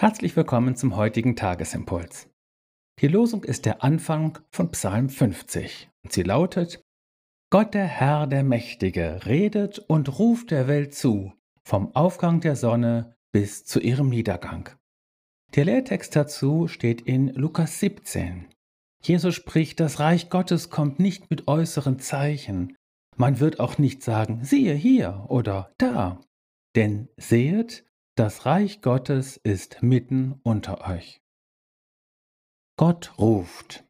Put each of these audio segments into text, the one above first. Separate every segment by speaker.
Speaker 1: Herzlich willkommen zum heutigen Tagesimpuls. Die Losung ist der Anfang von Psalm 50 und sie lautet: Gott der Herr der Mächtige redet und ruft der Welt zu, vom Aufgang der Sonne bis zu ihrem Niedergang. Der Lehrtext dazu steht in Lukas 17. Jesus spricht, das Reich Gottes kommt nicht mit äußeren Zeichen. Man wird auch nicht sagen, siehe hier oder da. Denn sehet, das Reich Gottes ist mitten unter euch. Gott ruft.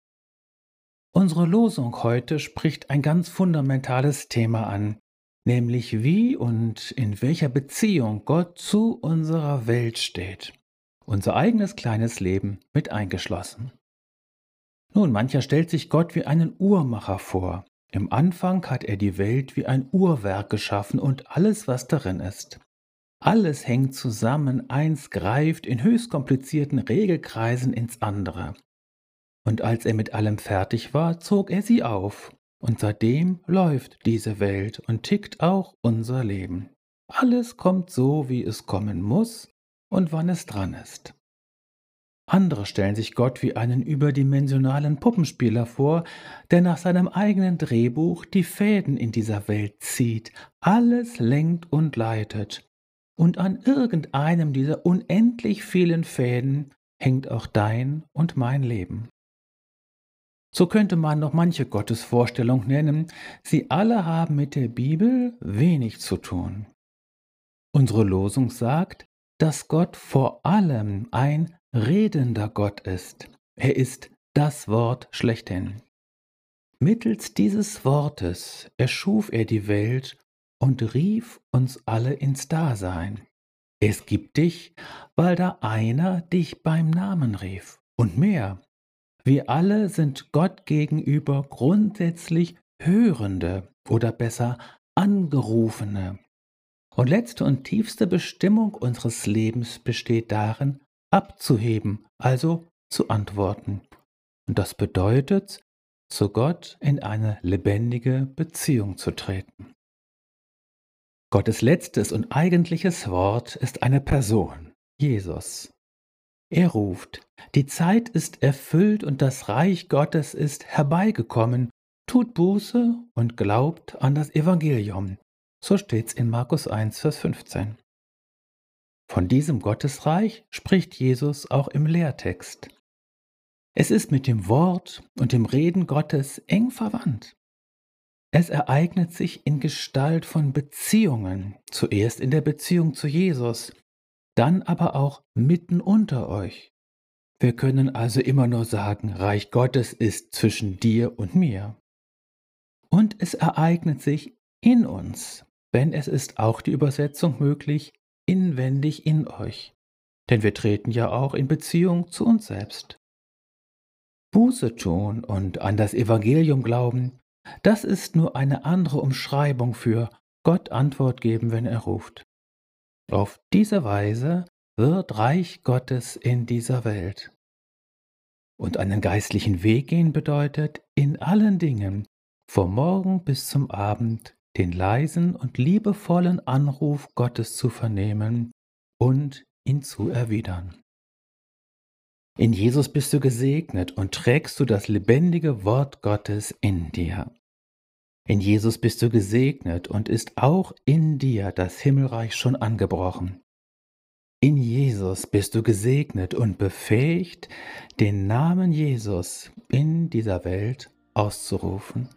Speaker 1: Unsere Losung heute spricht ein ganz fundamentales Thema an, nämlich wie und in welcher Beziehung Gott zu unserer Welt steht, unser eigenes kleines Leben mit eingeschlossen. Nun, mancher stellt sich Gott wie einen Uhrmacher vor. Im Anfang hat er die Welt wie ein Uhrwerk geschaffen und alles, was darin ist. Alles hängt zusammen, eins greift in höchst komplizierten Regelkreisen ins andere. Und als er mit allem fertig war, zog er sie auf. Und seitdem läuft diese Welt und tickt auch unser Leben. Alles kommt so, wie es kommen muss und wann es dran ist. Andere stellen sich Gott wie einen überdimensionalen Puppenspieler vor, der nach seinem eigenen Drehbuch die Fäden in dieser Welt zieht, alles lenkt und leitet und an irgendeinem dieser unendlich vielen Fäden hängt auch dein und mein Leben. So könnte man noch manche Gottesvorstellung nennen, sie alle haben mit der Bibel wenig zu tun. Unsere Losung sagt, dass Gott vor allem ein redender Gott ist. Er ist das Wort schlechthin. Mittels dieses Wortes erschuf er die Welt und rief uns alle ins Dasein. Es gibt dich, weil da einer dich beim Namen rief. Und mehr. Wir alle sind Gott gegenüber grundsätzlich Hörende oder besser Angerufene. Und letzte und tiefste Bestimmung unseres Lebens besteht darin, abzuheben, also zu antworten. Und das bedeutet, zu Gott in eine lebendige Beziehung zu treten. Gottes letztes und eigentliches Wort ist eine Person, Jesus. Er ruft, die Zeit ist erfüllt und das Reich Gottes ist herbeigekommen, tut Buße und glaubt an das Evangelium. So steht's in Markus 1, Vers 15. Von diesem Gottesreich spricht Jesus auch im Lehrtext. Es ist mit dem Wort und dem Reden Gottes eng verwandt. Es ereignet sich in Gestalt von Beziehungen, zuerst in der Beziehung zu Jesus, dann aber auch mitten unter euch. Wir können also immer nur sagen, Reich Gottes ist zwischen dir und mir. Und es ereignet sich in uns, wenn es ist auch die Übersetzung möglich, inwendig in euch. Denn wir treten ja auch in Beziehung zu uns selbst. Buße tun und an das Evangelium glauben, das ist nur eine andere Umschreibung für Gott Antwort geben, wenn er ruft. Auf diese Weise wird Reich Gottes in dieser Welt. Und einen geistlichen Weg gehen bedeutet, in allen Dingen, vom Morgen bis zum Abend, den leisen und liebevollen Anruf Gottes zu vernehmen und ihn zu erwidern. In Jesus bist du gesegnet und trägst du das lebendige Wort Gottes in dir. In Jesus bist du gesegnet und ist auch in dir das Himmelreich schon angebrochen. In Jesus bist du gesegnet und befähigt, den Namen Jesus in dieser Welt auszurufen.